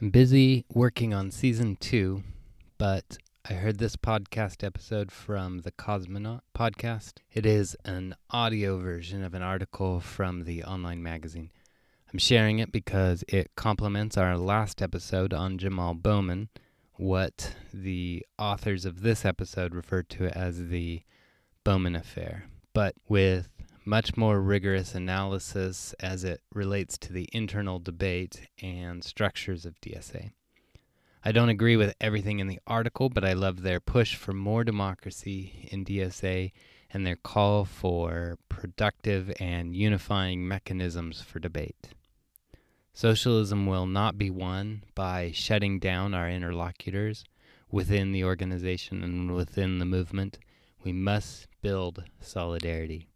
I'm busy working on season two, but I heard this podcast episode from the Cosmonaut podcast. It is an audio version of an article from the online magazine. I'm sharing it because it complements our last episode on Jamaal Bowman, what the authors of this episode referred to as the Bowman Affair, but with much more rigorous analysis as it relates to the internal debate and structures of DSA. I don't agree with everything in the article, but I love their push for more democracy in DSA and their call for productive and unifying mechanisms for debate. Socialism will not be won by shutting down our interlocutors within the organization and within the movement. We must build solidarity.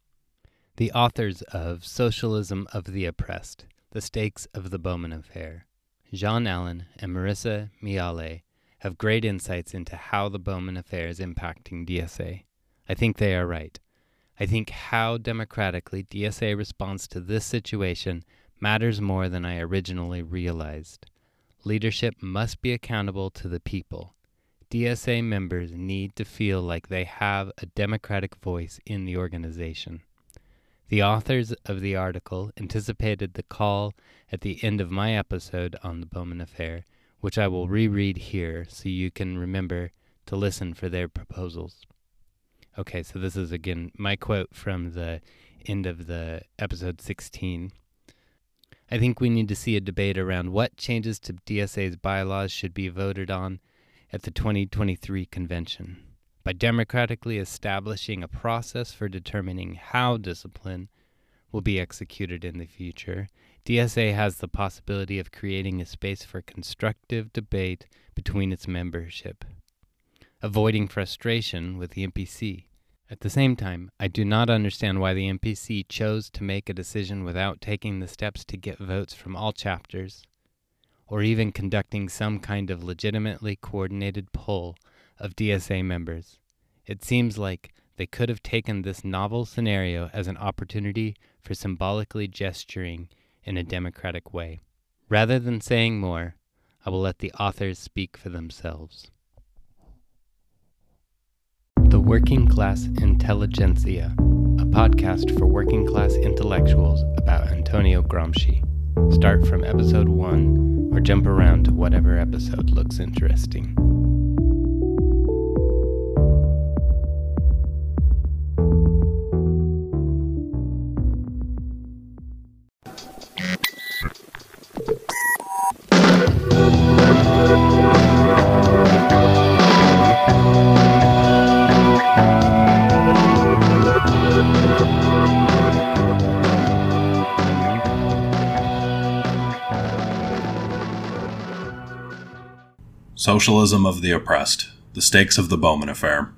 The authors of Socialism of the Oppressed The Stakes of the Bowman Affair, Jean Allen and Marisa Miale, have great insights into how the Bowman Affair is impacting DSA. I think they are right. I think how democratically DSA responds to this situation matters more than I originally realized. Leadership must be accountable to the people. DSA members need to feel like they have a democratic voice in the organization. The authors of the article anticipated the call at the end of my episode on the Bowman Affair, which I will reread here so you can remember to listen for their proposals. Okay, so this is again my quote from the end of the episode 16. I think we need to see a debate around what changes to DSA's bylaws should be voted on at the 2023 convention by democratically establishing a process for determining how discipline will be executed in the future, DSA has the possibility of creating a space for constructive debate between its membership, avoiding frustration with the NPC. At the same time, I do not understand why the NPC chose to make a decision without taking the steps to get votes from all chapters, or even conducting some kind of legitimately coordinated poll of DSA members. It seems like they could have taken this novel scenario as an opportunity for symbolically gesturing in a democratic way. Rather than saying more, I will let the authors speak for themselves. The Working Class Intelligentsia, a podcast for working class intellectuals about Antonio Gramsci. Start from episode 1 or jump around to whatever episode looks interesting. Socialism of the Oppressed The Stakes of the Bowman Affair.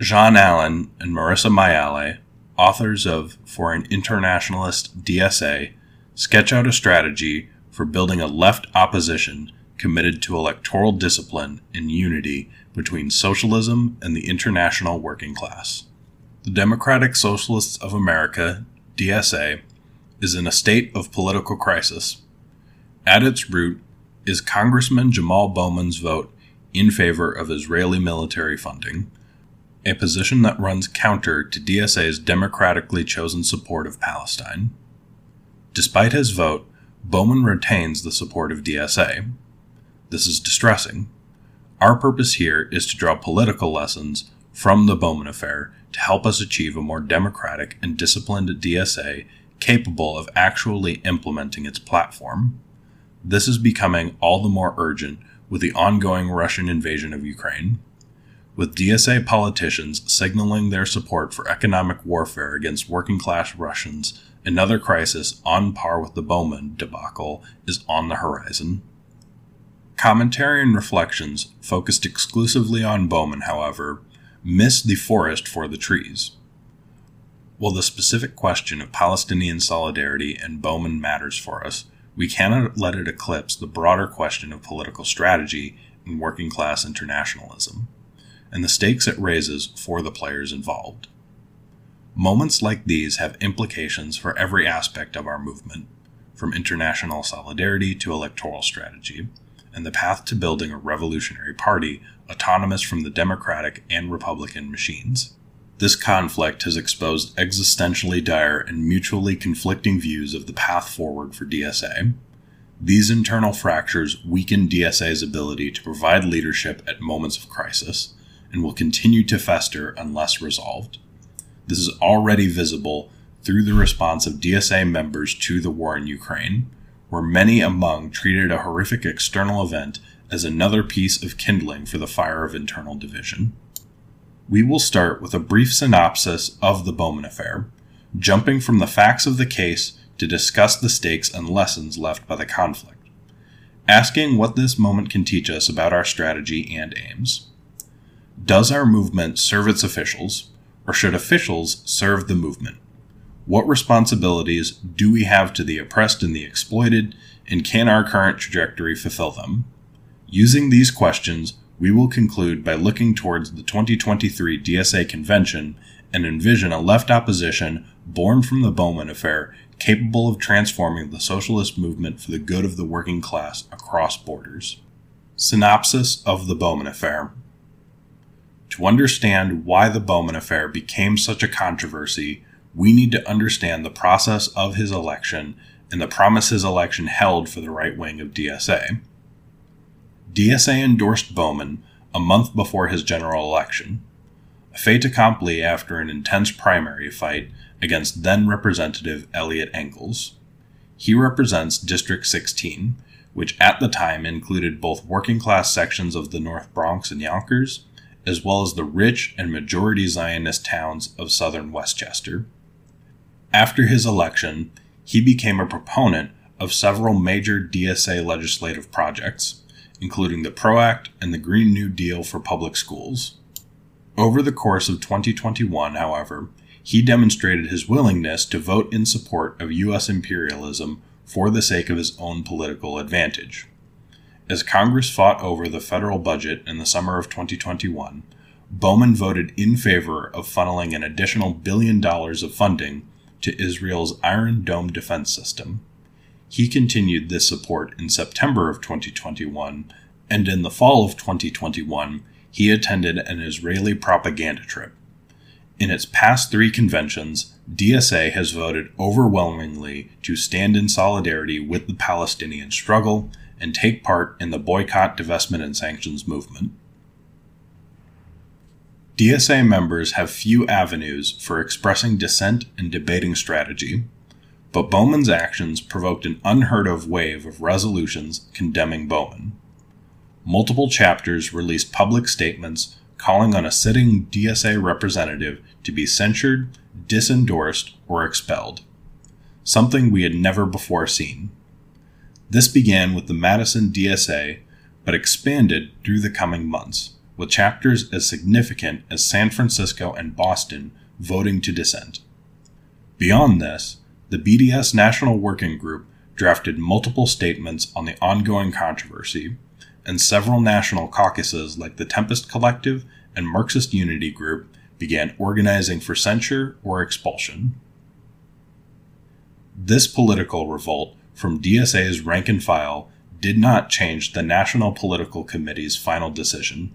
Jean Allen and Marisa Miale, authors of For an Internationalist DSA, sketch out a strategy for building a left opposition committed to electoral discipline and unity between socialism and the international working class. The Democratic Socialists of America, DSA, is in a state of political crisis. At its root, is Congressman Jamaal Bowman's vote in favor of Israeli military funding, a position that runs counter to DSA's democratically chosen support of Palestine. Despite his vote, Bowman retains the support of DSA. This is distressing. Our purpose here is to draw political lessons from the Bowman affair to help us achieve a more democratic and disciplined DSA capable of actually implementing its platform. This is becoming all the more urgent with the ongoing Russian invasion of Ukraine. With DSA politicians signaling their support for economic warfare against working class Russians, another crisis on par with the Bowman debacle is on the horizon. Commentary and reflections focused exclusively on Bowman, however, miss the forest for the trees. While the specific question of Palestinian solidarity and Bowman matters for us, we cannot let it eclipse the broader question of political strategy and working class internationalism, and the stakes it raises for the players involved. Moments like these have implications for every aspect of our movement, from international solidarity to electoral strategy, and the path to building a revolutionary party autonomous from the Democratic and Republican machines. This conflict has exposed existentially dire and mutually conflicting views of the path forward for DSA. These internal fractures weaken DSA's ability to provide leadership at moments of crisis and will continue to fester unless resolved. This is already visible through the response of DSA members to the war in Ukraine, where many among treated a horrific external event as another piece of kindling for the fire of internal division. We will start with a brief synopsis of the Bowman affair, jumping from the facts of the case to discuss the stakes and lessons left by the conflict, asking what this moment can teach us about our strategy and aims. Does our movement serve its officials, or should officials serve the movement? What responsibilities do we have to the oppressed and the exploited, and can our current trajectory fulfill them? Using these questions, we will conclude by looking towards the 2023 DSA convention and envision a left opposition born from the Bowman affair capable of transforming the socialist movement for the good of the working class across borders. Synopsis of the Bowman affair. To understand why the Bowman affair became such a controversy, we need to understand the process of his election and the promise his election held for the right wing of DSA. DSA endorsed Bowman a month before his general election, a fait accompli after an intense primary fight against then Representative Eliot Engels. He represents District 16, which at the time included both working class sections of the North Bronx and Yonkers, as well as the rich and majority Zionist towns of southern Westchester. After his election, he became a proponent of several major DSA legislative projects, including the PRO Act and the Green New Deal for public schools. Over the course of 2021, however, he demonstrated his willingness to vote in support of U.S. imperialism for the sake of his own political advantage. As Congress fought over the federal budget in the summer of 2021, Bowman voted in favor of funneling an additional billion dollars of funding to Israel's Iron Dome defense system. He continued this support in September of 2021, and in the fall of 2021, he attended an Israeli propaganda trip. In its past three conventions, DSA has voted overwhelmingly to stand in solidarity with the Palestinian struggle and take part in the boycott, divestment, and sanctions movement. DSA members have few avenues for expressing dissent and debating strategy, but Bowman's actions provoked an unheard of wave of resolutions condemning Bowman. Multiple chapters released public statements calling on a sitting DSA representative to be censured, disendorsed, or expelled, something we had never before seen. This began with the Madison DSA, but expanded through the coming months, with chapters as significant as San Francisco and Boston voting to dissent. Beyond this, the BDS National Working Group drafted multiple statements on the ongoing controversy, and several national caucuses like the Tempest Collective and Marxist Unity Group began organizing for censure or expulsion. This political revolt from DSA's rank and file did not change the National Political Committee's final decision.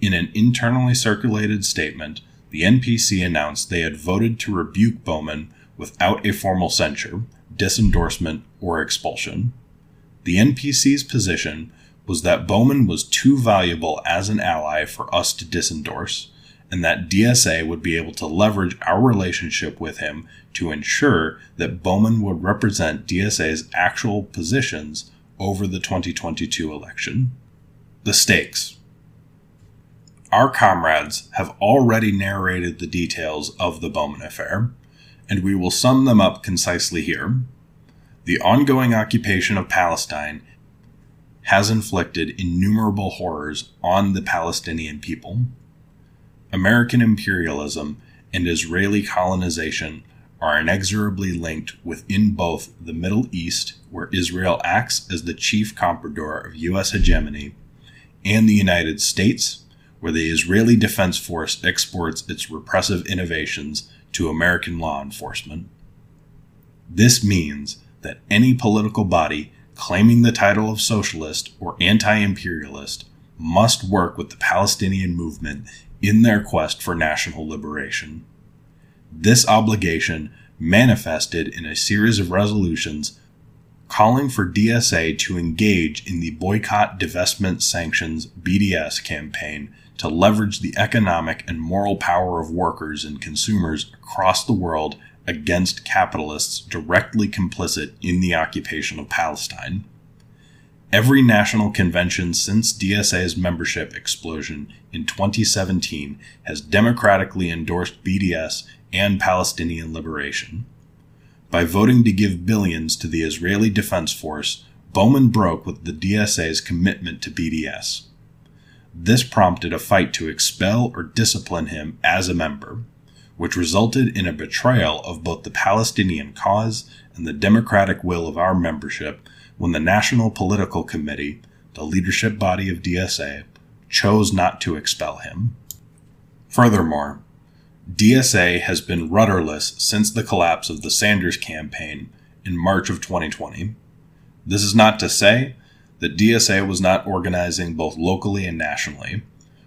In an internally circulated statement, the NPC announced they had voted to rebuke Bowman without a formal censure, disendorsement, or expulsion. The NPC's position was that Bowman was too valuable as an ally for us to disendorse, and that DSA would be able to leverage our relationship with him to ensure that Bowman would represent DSA's actual positions over the 2022 election. The stakes. Our comrades have already narrated the details of the Bowman affair, and we will sum them up concisely here. The ongoing occupation of Palestine has inflicted innumerable horrors on the Palestinian people. American imperialism and Israeli colonization are inexorably linked within both the Middle East, where Israel acts as the chief comprador of U.S. hegemony, and the United States, where the Israeli Defense Force exports its repressive innovations to American law enforcement. This means that any political body claiming the title of socialist or anti imperialist must work with the Palestinian movement in their quest for national liberation. This obligation manifested in a series of resolutions calling for DSA to engage in the Boycott, Divestment, Sanctions BDS campaign to leverage the economic and moral power of workers and consumers across the world against capitalists directly complicit in the occupation of Palestine. Every national convention since DSA's membership explosion in 2017 has democratically endorsed BDS and Palestinian liberation. By voting to give billions to the Israeli Defense Force, Bowman broke with the DSA's commitment to BDS. This prompted a fight to expel or discipline him as a member, which resulted in a betrayal of both the Palestinian cause and the democratic will of our membership when the National Political Committee, the leadership body of DSA, chose not to expel him. Furthermore, DSA has been rudderless since the collapse of the Sanders campaign in March of 2020. This is not to say that DSA was not organizing both locally and nationally,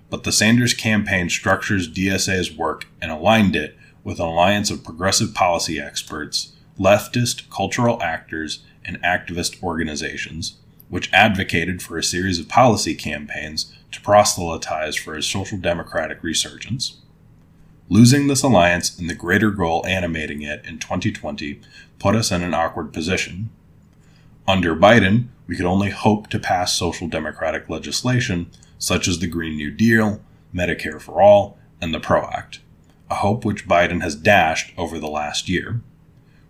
but the Sanders campaign structures DSA's work and aligned it with an alliance of progressive policy experts, leftist cultural actors, and activist organizations, which advocated for a series of policy campaigns to proselytize for a social democratic resurgence. Losing this alliance and the greater goal animating it in 2020 put us in an awkward position. Under Biden, we could only hope to pass social democratic legislation such as the Green New Deal, Medicare for All, and the PRO Act, a hope which Biden has dashed over the last year.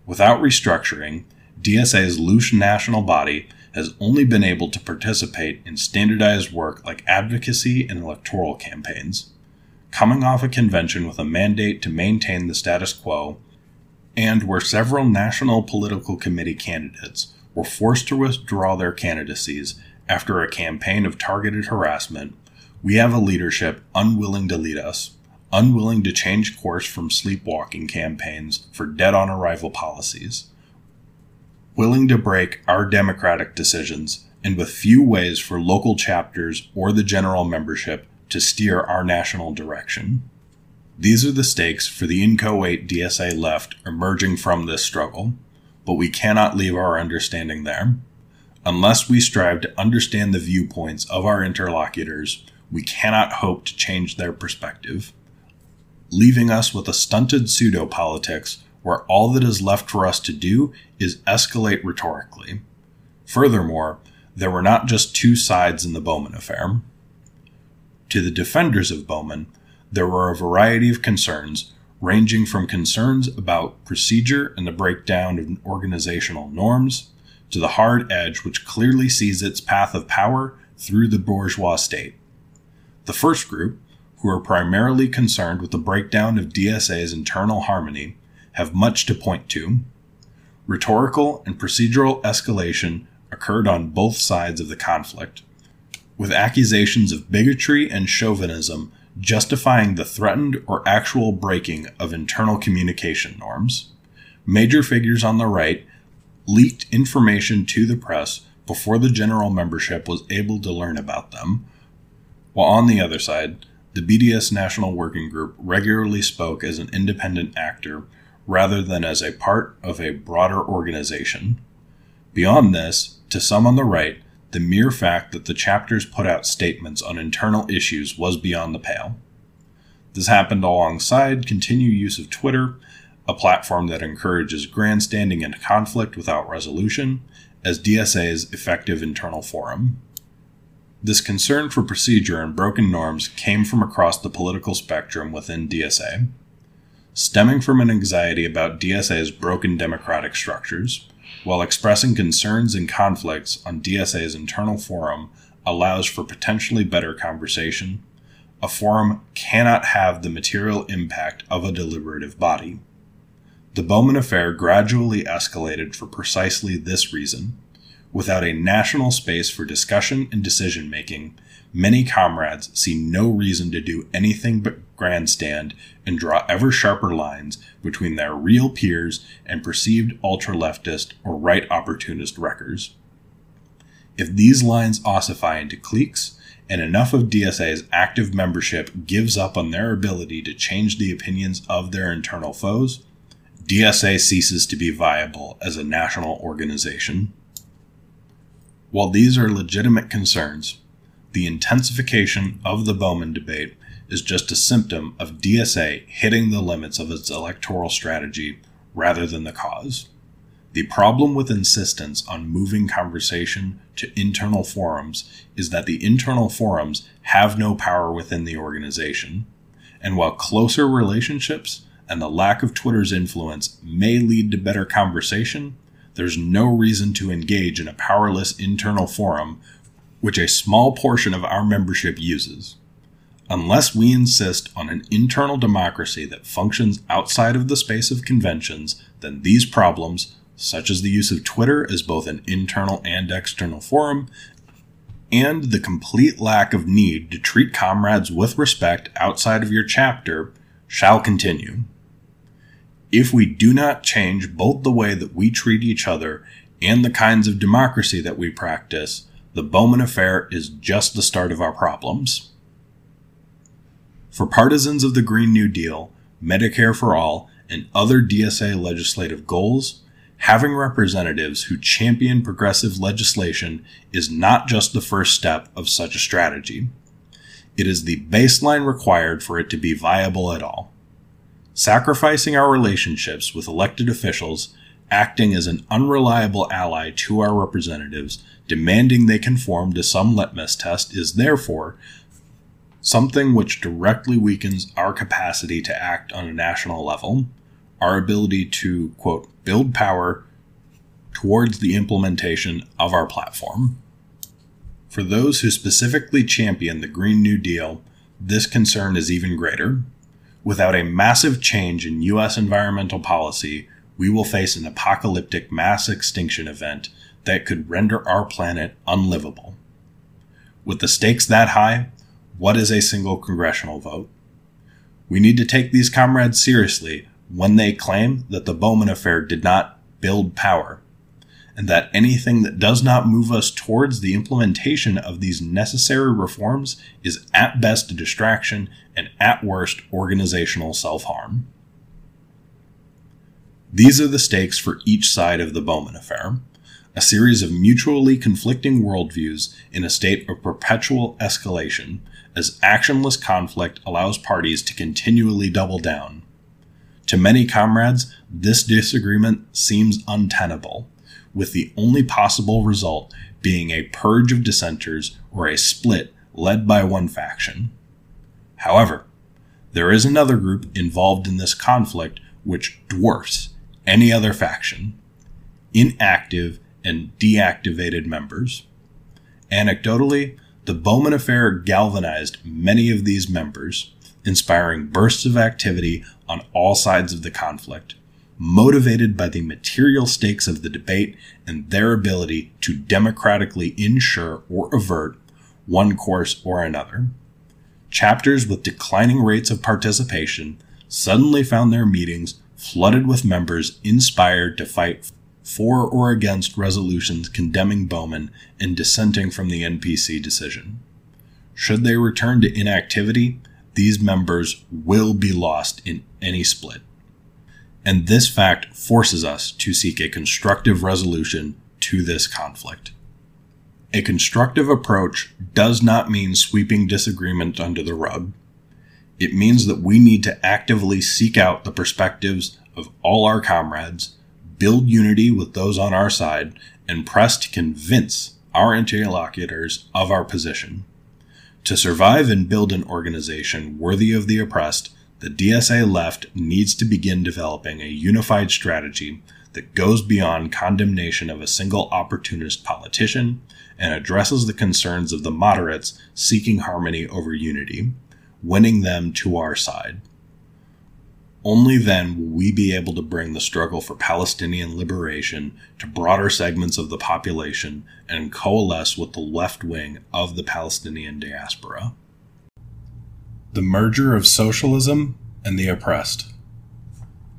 Without restructuring, DSA's loose national body has only been able to participate in standardized work like advocacy and electoral campaigns. Coming off a convention with a mandate to maintain the status quo, and where several national political committee candidates were forced to withdraw their candidacies after a campaign of targeted harassment, we have a leadership unwilling to lead us, unwilling to change course from sleepwalking campaigns for dead on arrival policies, willing to break our democratic decisions, and with few ways for local chapters or the general membership to steer our national direction. These are the stakes for the inchoate DSA left emerging from this struggle but we cannot leave our understanding there. Unless we strive to understand the viewpoints of our interlocutors, we cannot hope to change their perspective, leaving us with a stunted pseudo politics where all that is left for us to do is escalate rhetorically. Furthermore, there were not just two sides in the Bowman affair. To the defenders of Bowman, there were a variety of concerns ranging from concerns about procedure and the breakdown of organizational norms to the hard edge which clearly sees its path of power through the bourgeois state. The first group, who are primarily concerned with the breakdown of DSA's internal harmony, have much to point to. Rhetorical and procedural escalation occurred on both sides of the conflict, with accusations of bigotry and chauvinism justifying the threatened or actual breaking of internal communication norms. Major figures on the right leaked information to the press before the general membership was able to learn about them, while on the other side, the BDS National Working Group regularly spoke as an independent actor rather than as a part of a broader organization. Beyond this, to some on the right, the mere fact that the chapters put out statements on internal issues was beyond the pale. This happened alongside continued use of Twitter, a platform that encourages grandstanding and conflict without resolution, as DSA's effective internal forum. This concern for procedure and broken norms came from across the political spectrum within DSA. Stemming from an anxiety about DSA's broken democratic structures, while expressing concerns and conflicts on DSA's internal forum allows for potentially better conversation, a forum cannot have the material impact of a deliberative body. The Bowman affair gradually escalated for precisely this reason. Without a national space for discussion and decision making, many comrades see no reason to do anything but grandstand and draw ever sharper lines between their real peers and perceived ultra leftist or right opportunist wreckers. If these lines ossify into cliques, and enough of DSA's active membership gives up on their ability to change the opinions of their internal foes, DSA ceases to be viable as a national organization. While these are legitimate concerns, the intensification of the Bowman debate is just a symptom of DSA hitting the limits of its electoral strategy rather than the cause. The problem with insistence on moving conversation to internal forums is that the internal forums have no power within the organization. And while closer relationships and the lack of Twitter's influence may lead to better conversation, there's no reason to engage in a powerless internal forum which a small portion of our membership uses. Unless we insist on an internal democracy that functions outside of the space of conventions, then these problems, such as the use of Twitter as both an internal and external forum, and the complete lack of need to treat comrades with respect outside of your chapter, shall continue. If we do not change both the way that we treat each other and the kinds of democracy that we practice, the Bowman affair is just the start of our problems. For partisans of the Green New Deal, Medicare for All, and other DSA legislative goals, having representatives who champion progressive legislation is not just the first step of such a strategy. It is the baseline required for it to be viable at all. Sacrificing our relationships with elected officials, acting as an unreliable ally to our representatives, demanding they conform to some litmus test is therefore something which directly weakens our capacity to act on a national level, our ability to, quote, build power towards the implementation of our platform. For those who specifically champion the Green New Deal, this concern is even greater. Without a massive change in U.S. environmental policy, we will face an apocalyptic mass extinction event that could render our planet unlivable. With the stakes that high, what is a single congressional vote? We need to take these comrades seriously when they claim that the Bowman affair did not build power, and that anything that does not move us towards the implementation of these necessary reforms is at best a distraction and at worst organizational self harm. These are the stakes for each side of the Bowman affair a series of mutually conflicting worldviews in a state of perpetual escalation, as actionless conflict allows parties to continually double down. To many comrades, this disagreement seems untenable, with the only possible result being a purge of dissenters or a split led by one faction. However, there is another group involved in this conflict which dwarfs any other faction. Inactive and deactivated members. Anecdotally, the Bowman affair galvanized many of these members, inspiring bursts of activity on all sides of the conflict, motivated by the material stakes of the debate and their ability to democratically ensure or avert one course or another. Chapters with declining rates of participation suddenly found their meetings flooded with members inspired to fight for or against resolutions condemning Bowman and dissenting from the NPC decision. Should they return to inactivity, these members will be lost in any split. And this fact forces us to seek a constructive resolution to this conflict. A constructive approach does not mean sweeping disagreement under the rug. It means that we need to actively seek out the perspectives of all our comrades build unity with those on our side, and press to convince our interlocutors of our position. To survive and build an organization worthy of the oppressed, the DSA left needs to begin developing a unified strategy that goes beyond condemnation of a single opportunist politician and addresses the concerns of the moderates seeking harmony over unity, winning them to our side. Only then will we be able to bring the struggle for Palestinian liberation to broader segments of the population and coalesce with the left wing of the Palestinian diaspora. The merger of socialism and the oppressed.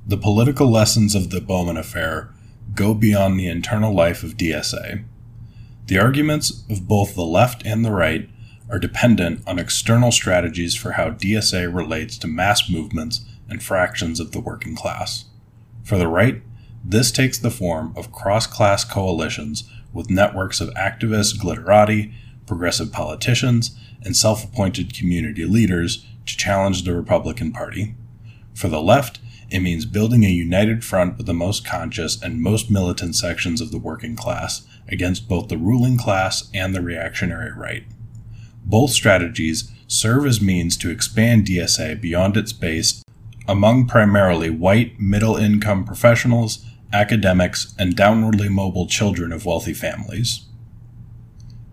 The political lessons of the Bowman affair go beyond the internal life of DSA. The arguments of both the left and the right are dependent on external strategies for how DSA relates to mass movements and fractions of the working class. For the right, this takes the form of cross class coalitions with networks of activist glitterati, progressive politicians, and self appointed community leaders to challenge the Republican Party. For the left, it means building a united front with the most conscious and most militant sections of the working class against both the ruling class and the reactionary right. Both strategies serve as means to expand DSA beyond its base among primarily white middle income professionals, academics, and downwardly mobile children of wealthy families.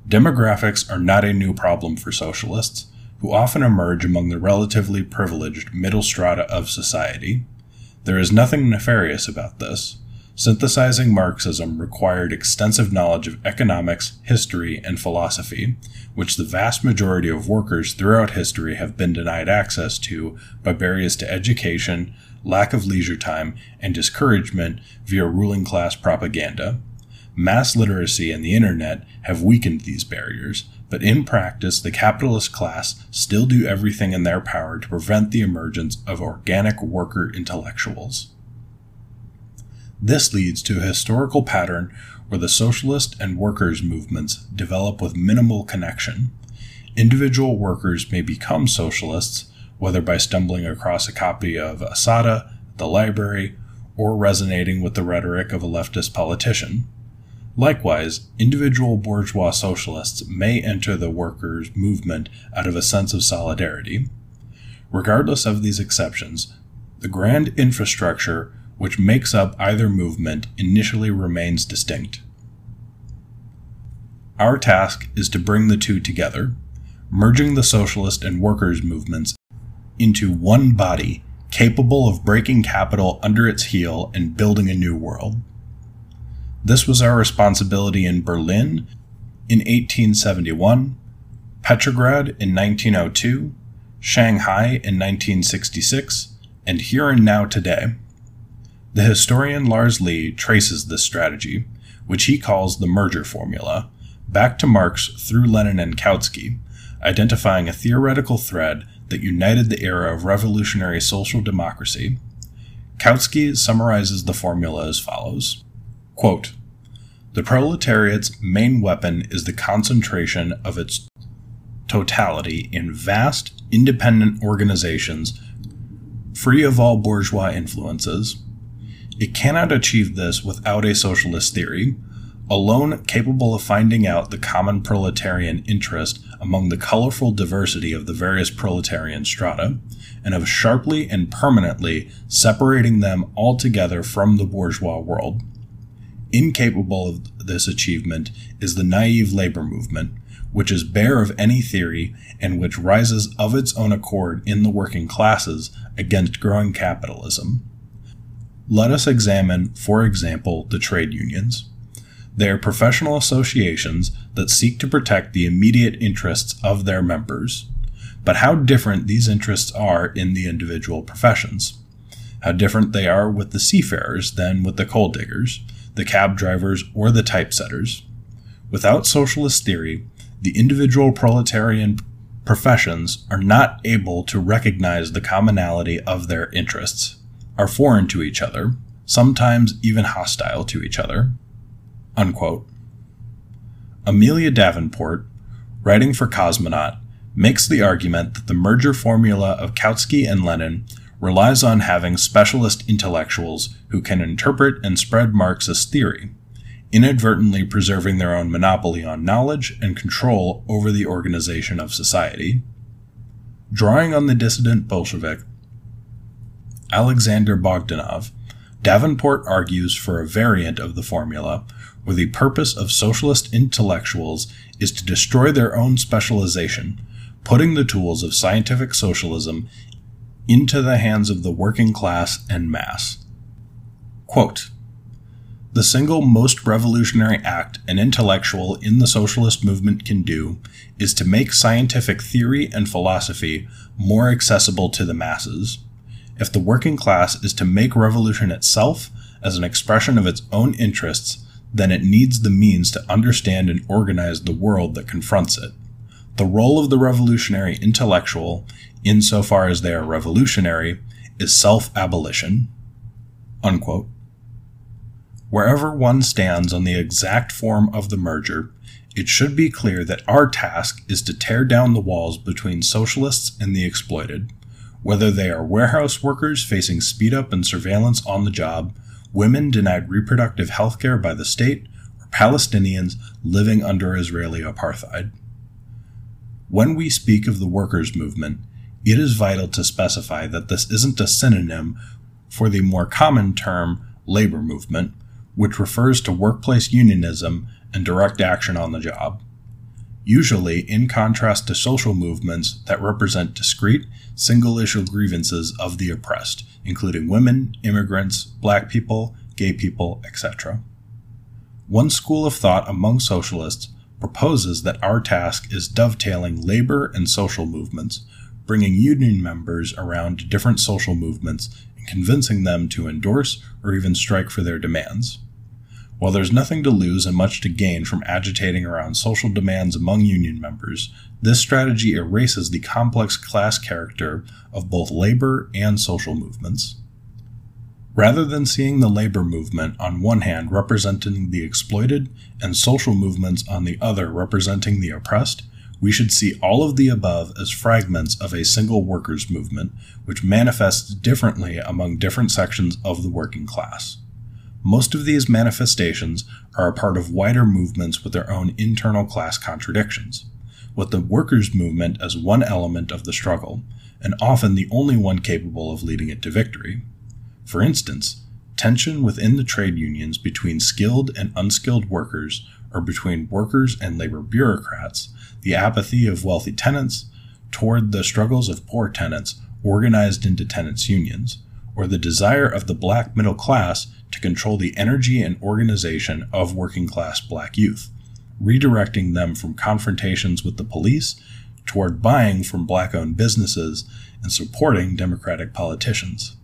Demographics are not a new problem for socialists, who often emerge among the relatively privileged middle strata of society. There is nothing nefarious about this. Synthesizing Marxism required extensive knowledge of economics, history, and philosophy, which the vast majority of workers throughout history have been denied access to by barriers to education, lack of leisure time, and discouragement via ruling class propaganda. Mass literacy and the internet have weakened these barriers, but in practice, the capitalist class still do everything in their power to prevent the emergence of organic worker intellectuals. This leads to a historical pattern where the socialist and workers' movements develop with minimal connection. Individual workers may become socialists, whether by stumbling across a copy of Assata at the library or resonating with the rhetoric of a leftist politician. Likewise, individual bourgeois socialists may enter the workers' movement out of a sense of solidarity. Regardless of these exceptions, the grand infrastructure which makes up either movement initially remains distinct. Our task is to bring the two together, merging the socialist and workers' movements into one body capable of breaking capital under its heel and building a new world. This was our responsibility in Berlin in 1871, Petrograd in 1902, Shanghai in 1966, and here and now today. The historian Lars Lih traces this strategy, which he calls the merger formula, back to Marx through Lenin and Kautsky, identifying a theoretical thread that united the era of revolutionary social democracy. Kautsky summarizes the formula as follows Quote, the proletariat's main weapon is the concentration of its totality in vast, independent organizations free of all bourgeois influences. It cannot achieve this without a socialist theory, alone capable of finding out the common proletarian interest among the colorful diversity of the various proletarian strata, and of sharply and permanently separating them altogether from the bourgeois world. Incapable of this achievement is the naive labor movement, which is bare of any theory and which rises of its own accord in the working classes against growing capitalism. Let us examine, for example, the trade unions. They are professional associations that seek to protect the immediate interests of their members. But how different these interests are in the individual professions. How different they are with the seafarers than with the coal diggers, the cab drivers, or the typesetters. Without socialist theory, the individual proletarian professions are not able to recognize the commonality of their interests, are foreign to each other, sometimes even hostile to each other. Unquote. Amelia Davenport, writing for Cosmonaut, makes the argument that the merger formula of Kautsky and Lenin relies on having specialist intellectuals who can interpret and spread Marxist theory, inadvertently preserving their own monopoly on knowledge and control over the organization of society. Drawing on the dissident Bolshevik Alexander Bogdanov, Davenport argues for a variant of the formula where the purpose of socialist intellectuals is to destroy their own specialization, putting the tools of scientific socialism into the hands of the working class and mass. Quote, the single most revolutionary act an intellectual in the socialist movement can do is to make scientific theory and philosophy more accessible to the masses. If the working class is to make revolution itself as an expression of its own interests, then it needs the means to understand and organize the world that confronts it. The role of the revolutionary intellectual, insofar as they are revolutionary, is self abolition. Wherever one stands on the exact form of the merger, it should be clear that our task is to tear down the walls between socialists and the exploited, whether they are warehouse workers facing speed up and surveillance on the job, women denied reproductive health care by the state, or Palestinians living under Israeli apartheid. When we speak of the workers' movement, it is vital to specify that this isn't a synonym for the more common term labor movement, which refers to workplace unionism and direct action on the job. Usually, in contrast to social movements that represent discrete, single issue grievances of the oppressed, including women, immigrants, black people, gay people, etc. One school of thought among socialists proposes that our task is dovetailing labor and social movements, bringing union members around different social movements and convincing them to endorse or even strike for their demands. While there's nothing to lose and much to gain from agitating around social demands among union members, this strategy erases the complex class character of both labor and social movements. Rather than seeing the labor movement on one hand representing the exploited and social movements on the other representing the oppressed, we should see all of the above as fragments of a single workers' movement, which manifests differently among different sections of the working class. Most of these manifestations are a part of wider movements with their own internal class contradictions, with the workers' movement as one element of the struggle, and often the only one capable of leading it to victory. For instance, tension within the trade unions between skilled and unskilled workers, or between workers and labor bureaucrats, the apathy of wealthy tenants toward the struggles of poor tenants organized into tenants' unions, or the desire of the black middle class to control the energy and organization of working class black youth, redirecting them from confrontations with the police toward buying from black owned businesses and supporting Democratic politicians.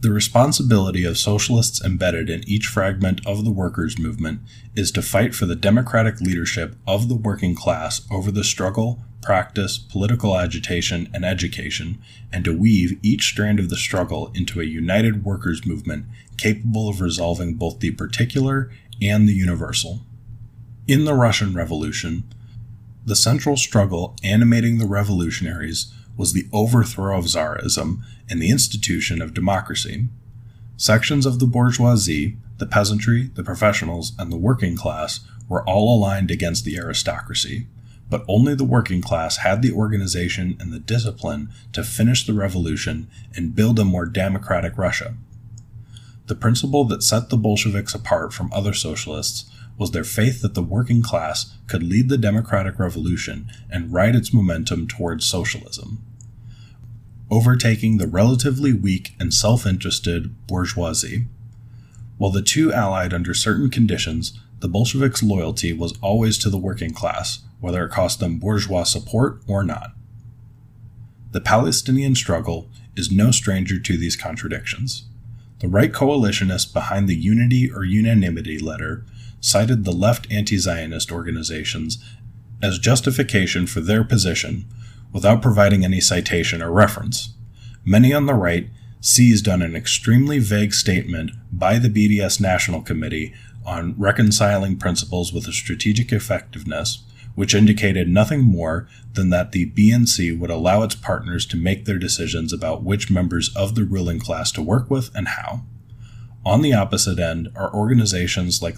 The responsibility of socialists embedded in each fragment of the workers' movement is to fight for the democratic leadership of the working class over the struggle, practice, political agitation, and education, and to weave each strand of the struggle into a united workers' movement capable of resolving both the particular and the universal. In the Russian Revolution, the central struggle animating the revolutionaries was the overthrow of Tsarism and the institution of democracy. Sections of the bourgeoisie, the peasantry, the professionals, and the working class were all aligned against the aristocracy, but only the working class had the organization and the discipline to finish the revolution and build a more democratic Russia. The principle that set the Bolsheviks apart from other socialists was their faith that the working class could lead the democratic revolution and ride its momentum towards socialism. Overtaking the relatively weak and self interested bourgeoisie. While the two allied under certain conditions, the Bolsheviks' loyalty was always to the working class, whether it cost them bourgeois support or not. The Palestinian struggle is no stranger to these contradictions. The right coalitionists behind the Unity or Unanimity letter cited the left anti Zionist organizations as justification for their position without providing any citation or reference. Many on the right seized on an extremely vague statement by the BDS National Committee on reconciling principles with a strategic effectiveness, which indicated nothing more than that the BNC would allow its partners to make their decisions about which members of the ruling class to work with and how. On the opposite end are organizations like,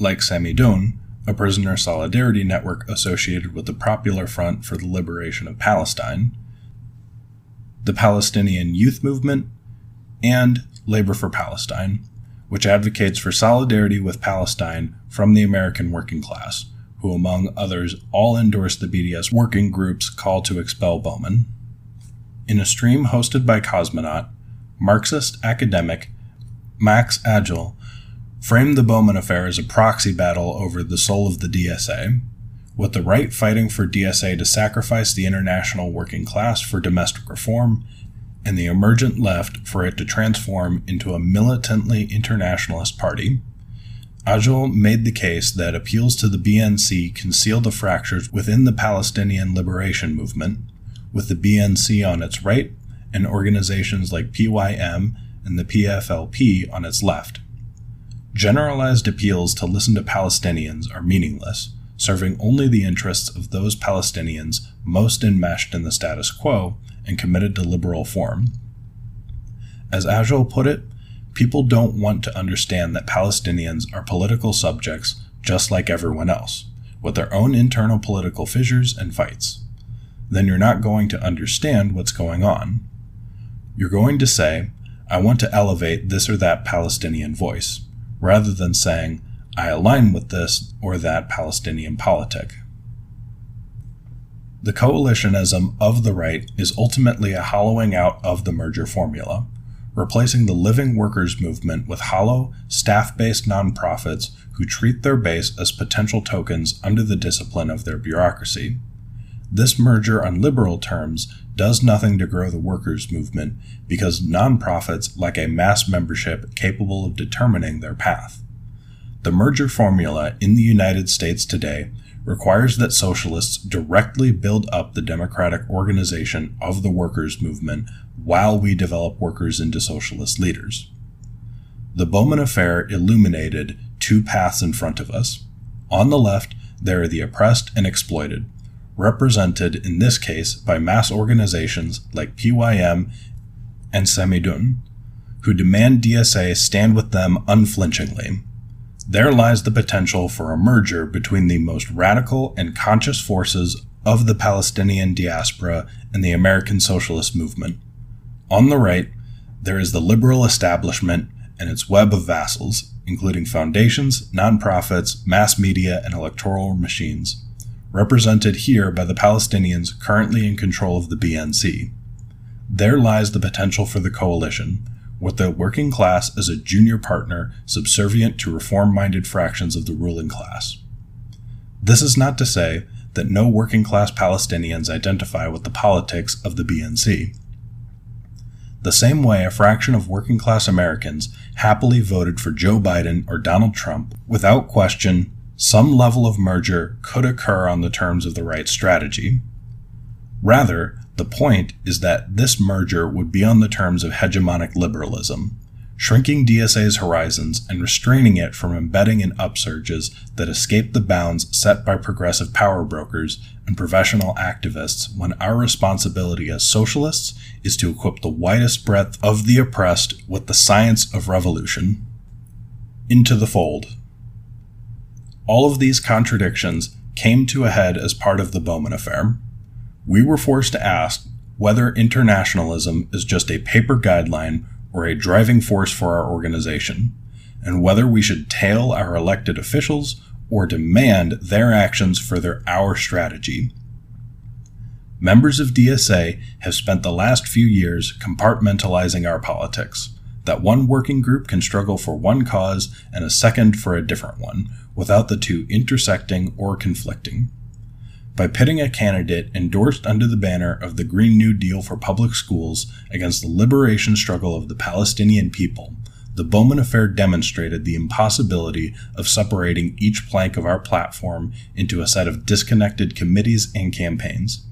like Samidoun, a prisoner solidarity network associated with the Popular Front for the Liberation of Palestine, the Palestinian Youth Movement, and Labor for Palestine, which advocates for solidarity with Palestine from the American working class who, among others, all endorsed the BDS working group's call to expel Bowman. In a stream hosted by Cosmonaut, Marxist academic Max Ajl framed the Bowman affair as a proxy battle over the soul of the DSA, with the right fighting for DSA to sacrifice the international working class for domestic reform, and the emergent left for it to transform into a militantly internationalist party. Ajl made the case that appeals to the BNC conceal the fractures within the Palestinian liberation movement, with the BNC on its right and organizations like PYM and the PFLP on its left. Generalized appeals to listen to Palestinians are meaningless, serving only the interests of those Palestinians most enmeshed in the status quo and committed to liberal form. As Ajl put it, people don't want to understand that Palestinians are political subjects just like everyone else, with their own internal political fissures and fights. Then you're not going to understand what's going on. You're going to say, I want to elevate this or that Palestinian voice, rather than saying, I align with this or that Palestinian politic. The coalitionism of the right is ultimately a hollowing out of the merger formula, replacing the living workers movement with hollow, staff based nonprofits who treat their base as potential tokens under the discipline of their bureaucracy. This merger on liberal terms does nothing to grow the workers' movement because nonprofits lack a mass membership capable of determining their path. The merger formula in the United States today requires that socialists directly build up the democratic organization of the workers' movement while we develop workers into socialist leaders. The Bowman Affair illuminated two paths in front of us. On the left, there are the oppressed and exploited represented in this case by mass organizations like PYM and Samidoun, who demand DSA stand with them unflinchingly. There lies the potential for a merger between the most radical and conscious forces of the Palestinian diaspora and the American socialist movement. On the right, there is the liberal establishment and its web of vassals, including foundations, nonprofits, mass media, and electoral machines represented here by the Palestinians currently in control of the BNC. There lies the potential for the coalition, with the working class as a junior partner subservient to reform minded fractions of the ruling class. This is not to say that no working class Palestinians identify with the politics of the BNC. The same way a fraction of working class Americans happily voted for Joe Biden or Donald Trump without question some level of merger could occur on the terms of the right strategy. Rather, the point is that this merger would be on the terms of hegemonic liberalism, shrinking DSA's horizons and restraining it from embedding in upsurges that escape the bounds set by progressive power brokers and professional activists when our responsibility as socialists is to equip the widest breadth of the oppressed with the science of revolution. Into the fold. All of these contradictions came to a head as part of the Bowman affair. We were forced to ask whether internationalism is just a paper guideline or a driving force for our organization, and whether we should tail our elected officials or demand their actions further our strategy. Members of DSA have spent the last few years compartmentalizing our politics, that one working group can struggle for one cause and a second for a different one, without the two intersecting or conflicting. By pitting a candidate endorsed under the banner of the Green New Deal for public schools against the liberation struggle of the Palestinian people, the Bowman Affair demonstrated the impossibility of separating each plank of our platform into a set of disconnected committees and campaigns.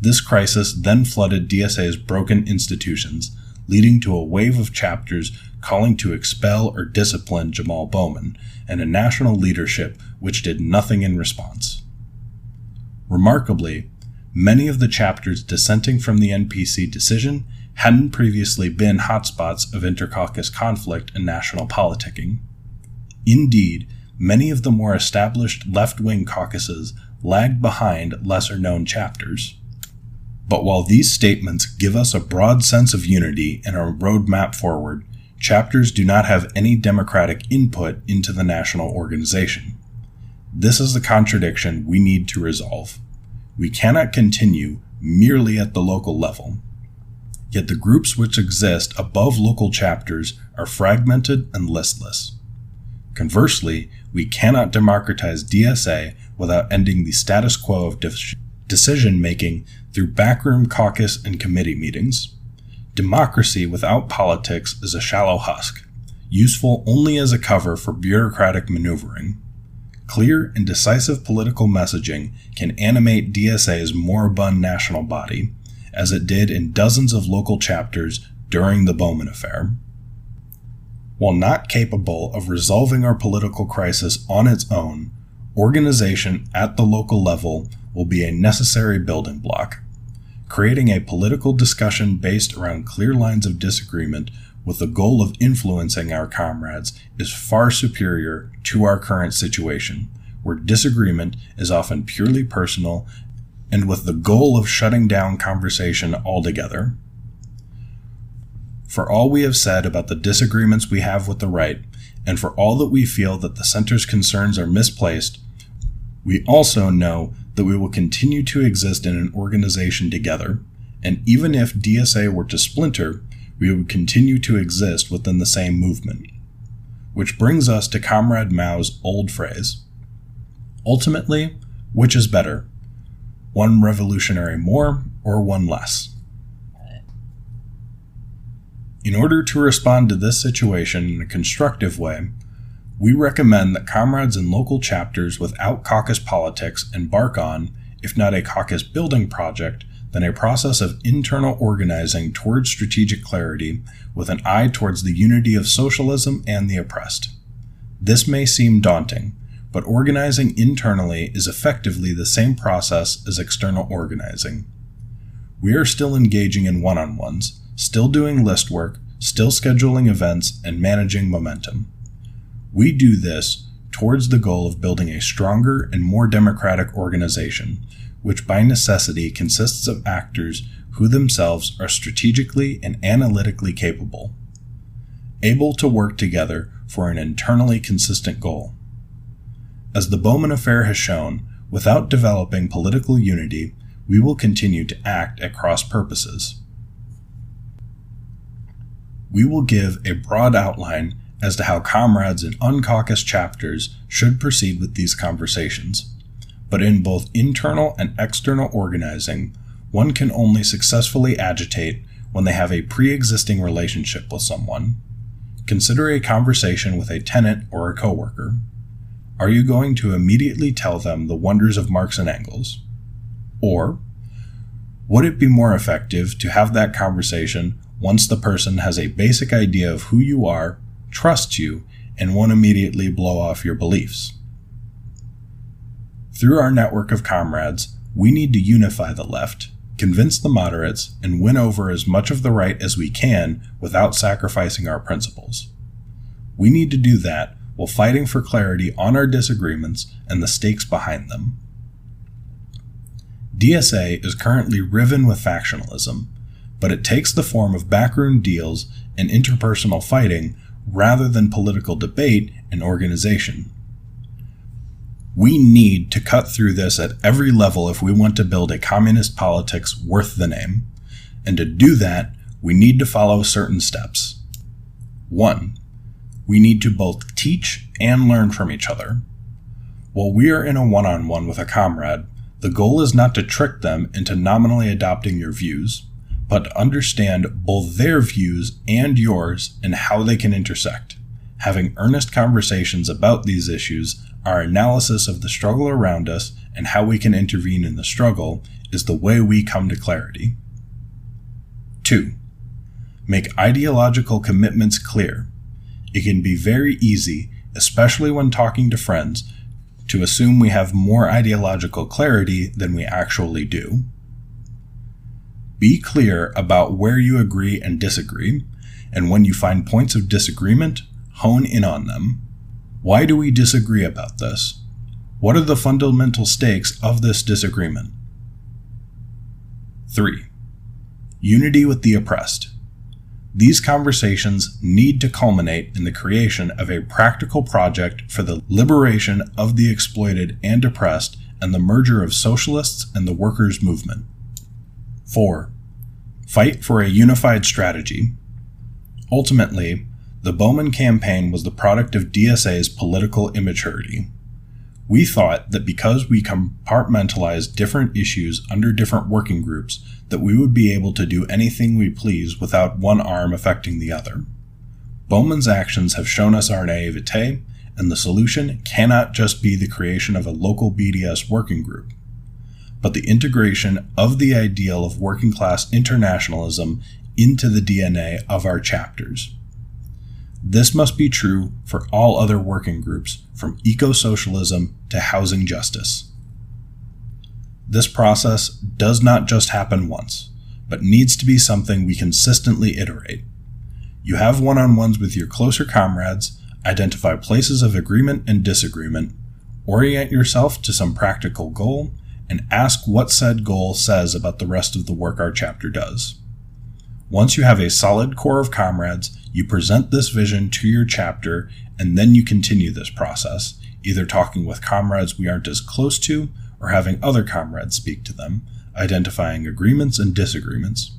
This crisis then flooded DSA's broken institutions, leading to a wave of chapters calling to expel or discipline Jamaal Bowman, and a national leadership which did nothing in response. Remarkably, many of the chapters dissenting from the NPC decision hadn't previously been hotspots of intercaucus conflict and national politicking. Indeed, many of the more established left wing caucuses lagged behind lesser known chapters. But while these statements give us a broad sense of unity and a roadmap forward, chapters do not have any democratic input into the national organization. This is the contradiction we need to resolve. We cannot continue merely at the local level. yet the groups which exist above local chapters are fragmented and listless. Conversely, we cannot democratize DSA without ending the status quo of de- decision making through backroom caucus and committee meetings. Democracy without politics is a shallow husk, useful only as a cover for bureaucratic maneuvering. Clear and decisive political messaging can animate DSA's moribund national body, as it did in dozens of local chapters during the Bowman Affair. While not capable of resolving our political crisis on its own, organization at the local level will be a necessary building block. Creating a political discussion based around clear lines of disagreement with the goal of influencing our comrades is far superior to our current situation, where disagreement is often purely personal and with the goal of shutting down conversation altogether. For all we have said about the disagreements we have with the right, and for all that we feel that the center's concerns are misplaced, we also know that we will continue to exist in an organization together, and even if DSA were to splinter, we would continue to exist within the same movement. Which brings us to Comrade Mao's old phrase Ultimately, which is better? One revolutionary more or one less? In order to respond to this situation in a constructive way, we recommend that comrades in local chapters without caucus politics embark on, if not a caucus building project, then a process of internal organizing towards strategic clarity with an eye towards the unity of socialism and the oppressed. This may seem daunting, but organizing internally is effectively the same process as external organizing. We are still engaging in one on ones, still doing list work, still scheduling events, and managing momentum. We do this towards the goal of building a stronger and more democratic organization which by necessity consists of actors who themselves are strategically and analytically capable, able to work together for an internally consistent goal. As the Bowman affair has shown, without developing political unity, we will continue to act at cross purposes. We will give a broad outline as to how comrades in uncaucused chapters should proceed with these conversations but in both internal and external organizing, one can only successfully agitate when they have a pre existing relationship with someone. Consider a conversation with a tenant or a coworker. Are you going to immediately tell them the wonders of Marx and Engels? Or would it be more effective to have that conversation once the person has a basic idea of who you are, trusts you, and won't immediately blow off your beliefs? Through our network of comrades, we need to unify the left, convince the moderates, and win over as much of the right as we can without sacrificing our principles. We need to do that while fighting for clarity on our disagreements and the stakes behind them. DSA is currently riven with factionalism, but it takes the form of backroom deals and interpersonal fighting rather than political debate and organization. We need to cut through this at every level if we want to build a communist politics worth the name. And to do that, we need to follow certain steps. 1. We need to both teach and learn from each other. While we are in a one on one with a comrade, the goal is not to trick them into nominally adopting your views, but to understand both their views and yours and how they can intersect. Having earnest conversations about these issues our analysis of the struggle around us and how we can intervene in the struggle is the way we come to clarity. 2. Make ideological commitments clear. It can be very easy, especially when talking to friends, to assume we have more ideological clarity than we actually do. Be clear about where you agree and disagree, and when you find points of disagreement, hone in on them. Why do we disagree about this? What are the fundamental stakes of this disagreement? 3. Unity with the oppressed. These conversations need to culminate in the creation of a practical project for the liberation of the exploited and oppressed and the merger of socialists and the workers' movement. 4. Fight for a unified strategy. Ultimately, the Bowman campaign was the product of DSA's political immaturity. We thought that because we compartmentalized different issues under different working groups, that we would be able to do anything we please without one arm affecting the other. Bowman's actions have shown us our naivete, and the solution cannot just be the creation of a local BDS working group, but the integration of the ideal of working class internationalism into the DNA of our chapters. This must be true for all other working groups, from eco socialism to housing justice. This process does not just happen once, but needs to be something we consistently iterate. You have one on ones with your closer comrades, identify places of agreement and disagreement, orient yourself to some practical goal, and ask what said goal says about the rest of the work our chapter does. Once you have a solid core of comrades, you present this vision to your chapter, and then you continue this process, either talking with comrades we aren't as close to or having other comrades speak to them, identifying agreements and disagreements,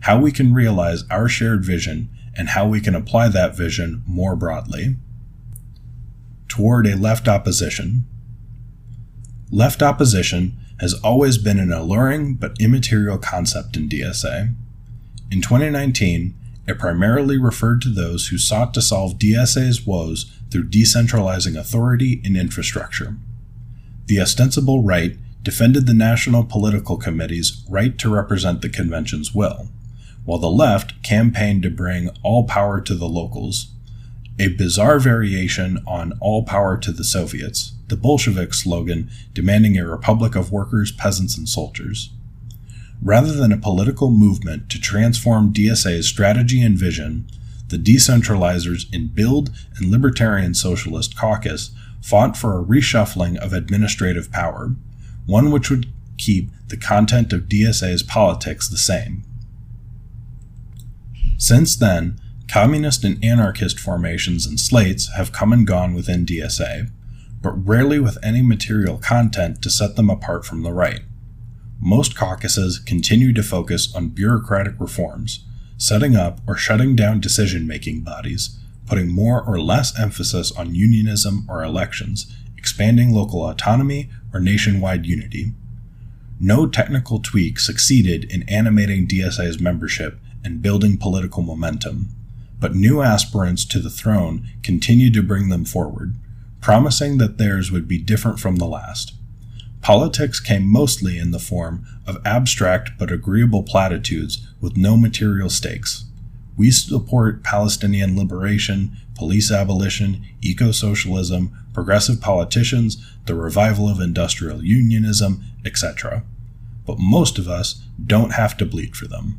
how we can realize our shared vision, and how we can apply that vision more broadly. Toward a left opposition. Left opposition has always been an alluring but immaterial concept in DSA. In 2019, it primarily referred to those who sought to solve DSA's woes through decentralizing authority and infrastructure. The ostensible right defended the National Political Committee's right to represent the convention's will, while the left campaigned to bring all power to the locals, a bizarre variation on all power to the Soviets, the Bolshevik slogan demanding a republic of workers, peasants, and soldiers. Rather than a political movement to transform DSA's strategy and vision, the decentralizers in Build and Libertarian Socialist Caucus fought for a reshuffling of administrative power, one which would keep the content of DSA's politics the same. Since then, communist and anarchist formations and slates have come and gone within DSA, but rarely with any material content to set them apart from the right most caucuses continued to focus on bureaucratic reforms, setting up or shutting down decision making bodies, putting more or less emphasis on unionism or elections, expanding local autonomy or nationwide unity. No technical tweak succeeded in animating DSA's membership and building political momentum, but new aspirants to the throne continued to bring them forward, promising that theirs would be different from the last. Politics came mostly in the form of abstract but agreeable platitudes with no material stakes. We support Palestinian liberation, police abolition, eco socialism, progressive politicians, the revival of industrial unionism, etc. But most of us don't have to bleed for them.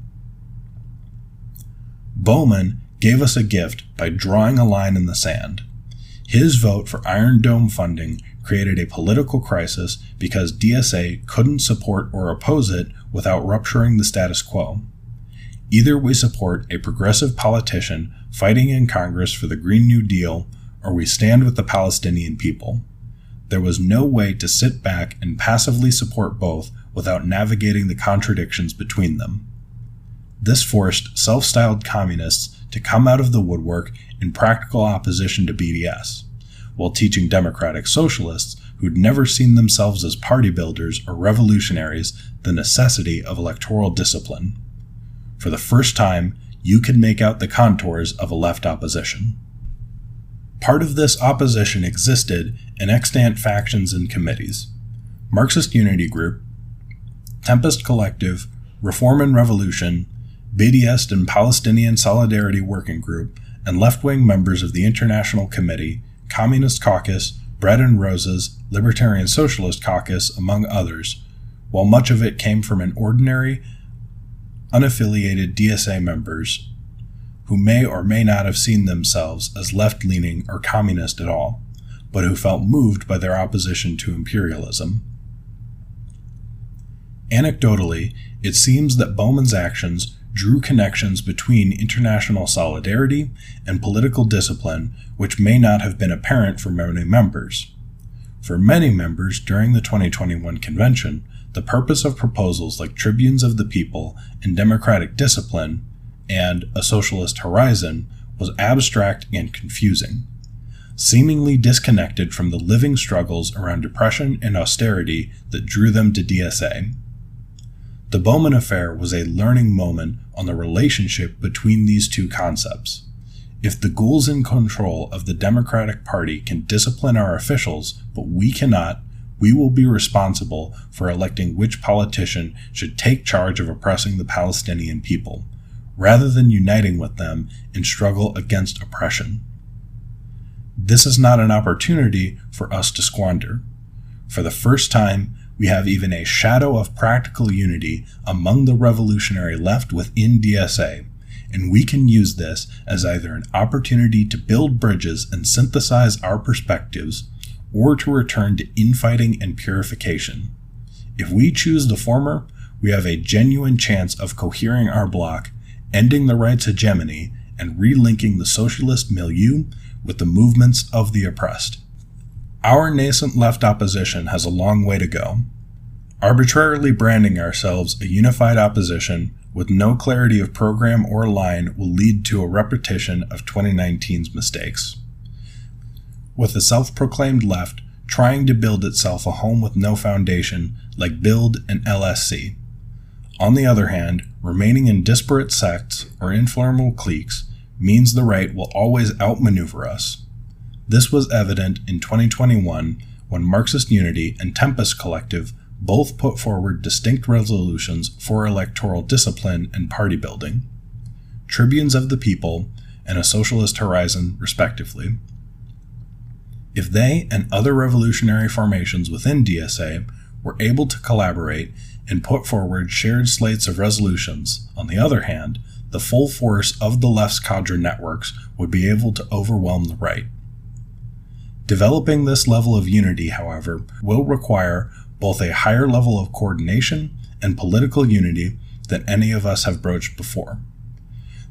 Bowman gave us a gift by drawing a line in the sand. His vote for Iron Dome funding created a political crisis because DSA couldn't support or oppose it without rupturing the status quo. Either we support a progressive politician fighting in Congress for the Green New Deal, or we stand with the Palestinian people. There was no way to sit back and passively support both without navigating the contradictions between them. This forced self styled communists to come out of the woodwork in practical opposition to BDS while teaching democratic socialists who'd never seen themselves as party builders or revolutionaries the necessity of electoral discipline. For the first time, you could make out the contours of a left opposition. Part of this opposition existed in extant factions and committees Marxist Unity Group, Tempest Collective, Reform and Revolution, BDS and Palestinian Solidarity Working Group, and left wing members of the International Committee Communist Caucus, Bread and Roses, Libertarian Socialist Caucus, among others, while much of it came from an ordinary, unaffiliated DSA members who may or may not have seen themselves as left leaning or communist at all, but who felt moved by their opposition to imperialism. Anecdotally, it seems that Bowman's actions drew connections between international solidarity and political discipline which may not have been apparent for many members. For many members during the 2021 convention, the purpose of proposals like Tribunes of the People and Democratic Discipline and A Socialist Horizon was abstract and confusing, seemingly disconnected from the living struggles around depression and austerity that drew them to DSA. The Bowman Affair was a learning moment on the relationship between these two concepts. If the ghouls in control of the Democratic Party can discipline our officials, but we cannot, we will be responsible for electing which politician should take charge of oppressing the Palestinian people, rather than uniting with them in struggle against oppression. This is not an opportunity for us to squander. For the first time, we have even a shadow of practical unity among the revolutionary left within DSA, and we can use this as either an opportunity to build bridges and synthesize our perspectives or to return to infighting and purification. If we choose the former, we have a genuine chance of cohering our bloc, ending the right's hegemony, and relinking the socialist milieu with the movements of the oppressed. Our nascent left opposition has a long way to go. Arbitrarily branding ourselves a unified opposition with no clarity of program or line will lead to a repetition of 2019's mistakes with the self proclaimed left trying to build itself a home with no foundation, like Build and LSC. On the other hand, remaining in disparate sects or informal cliques means the right will always outmaneuver us. This was evident in 2021 when Marxist Unity and Tempest Collective both put forward distinct resolutions for electoral discipline and party building. Tribunes of the People and a Socialist Horizon, respectively. If they and other revolutionary formations within DSA were able to collaborate and put forward shared slates of resolutions, on the other hand, the full force of the left's cadre networks would be able to overwhelm the right. Developing this level of unity, however, will require both a higher level of coordination and political unity than any of us have broached before.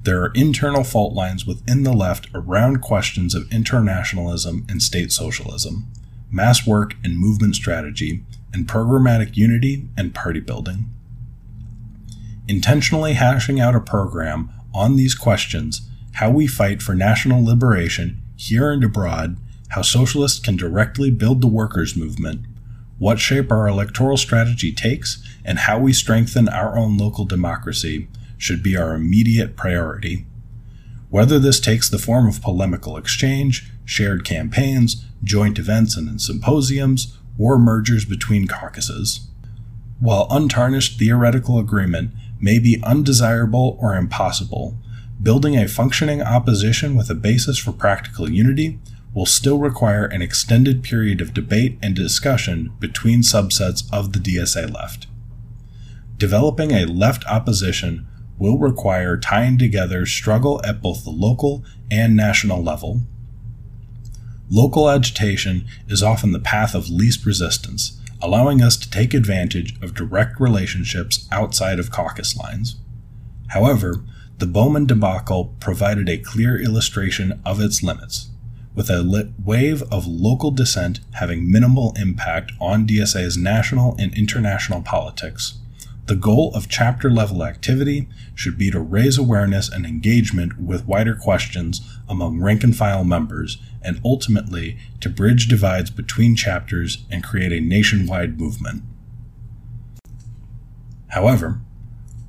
There are internal fault lines within the left around questions of internationalism and state socialism, mass work and movement strategy, and programmatic unity and party building. Intentionally hashing out a program on these questions how we fight for national liberation here and abroad, how socialists can directly build the workers' movement, what shape our electoral strategy takes, and how we strengthen our own local democracy should be our immediate priority. Whether this takes the form of polemical exchange, shared campaigns, joint events and symposiums, or mergers between caucuses. While untarnished theoretical agreement may be undesirable or impossible, building a functioning opposition with a basis for practical unity will still require an extended period of debate and discussion between subsets of the DSA left. Developing a left opposition will require tying together struggle at both the local and national level. Local agitation is often the path of least resistance, allowing us to take advantage of direct relationships outside of caucus lines. However, the Bowman debacle provided a clear illustration of its limits, with a wave of local dissent having minimal impact on DSA's national and international politics. The goal of chapter level activity should be to raise awareness and engagement with wider questions among rank and file members, and ultimately to bridge divides between chapters and create a nationwide movement. However,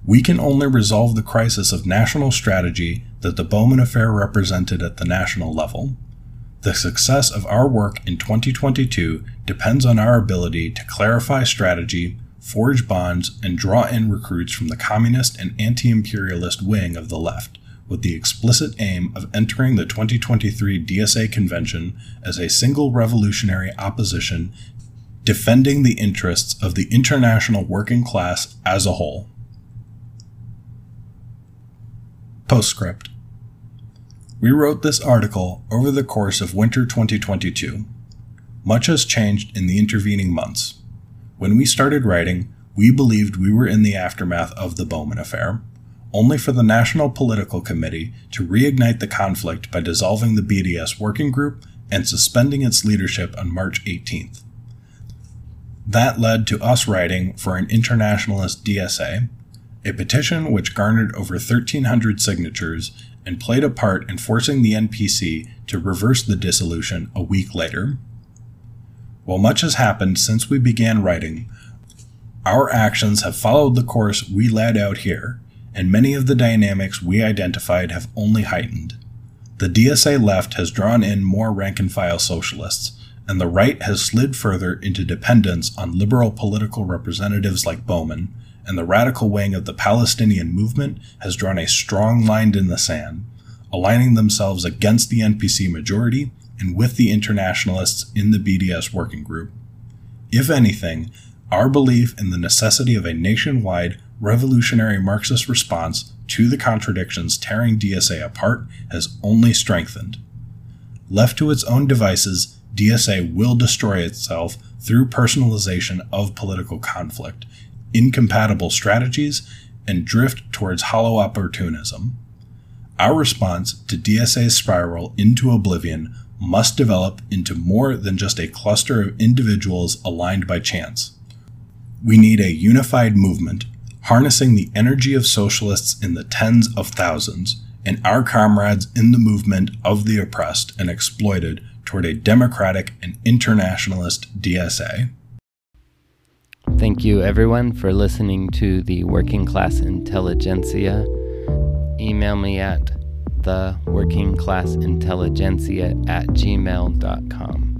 we can only resolve the crisis of national strategy that the Bowman Affair represented at the national level. The success of our work in 2022 depends on our ability to clarify strategy forge bonds, and draw in recruits from the communist and anti imperialist wing of the left, with the explicit aim of entering the 2023 DSA convention as a single revolutionary opposition defending the interests of the international working class as a whole. Postscript We wrote this article over the course of winter 2022. Much has changed in the intervening months. When we started writing, we believed we were in the aftermath of the Bowman affair, only for the National Political Committee to reignite the conflict by dissolving the BDS working group and suspending its leadership on March 18th. That led to us writing for an internationalist DSA, a petition which garnered over 1,300 signatures and played a part in forcing the NPC to reverse the dissolution a week later. While much has happened since we began writing, our actions have followed the course we laid out here, and many of the dynamics we identified have only heightened. The DSA left has drawn in more rank and file socialists, and the right has slid further into dependence on liberal political representatives like Bowman, and the radical wing of the Palestinian movement has drawn a strong line in the sand, aligning themselves against the NPC majority and with the internationalists in the BDS working group. If anything, our belief in the necessity of a nationwide revolutionary Marxist response to the contradictions tearing DSA apart has only strengthened. Left to its own devices, DSA will destroy itself through personalization of political conflict, incompatible strategies, and drift towards hollow opportunism. Our response to DSA's spiral into oblivion must develop into more than just a cluster of individuals aligned by chance. We need a unified movement, harnessing the energy of socialists in the tens of thousands and our comrades in the movement of the oppressed and exploited toward a democratic and internationalist DSA. Thank you, everyone, for listening to the Working Class Intelligentsia. Email me at the working class intelligentsia at gmail.com.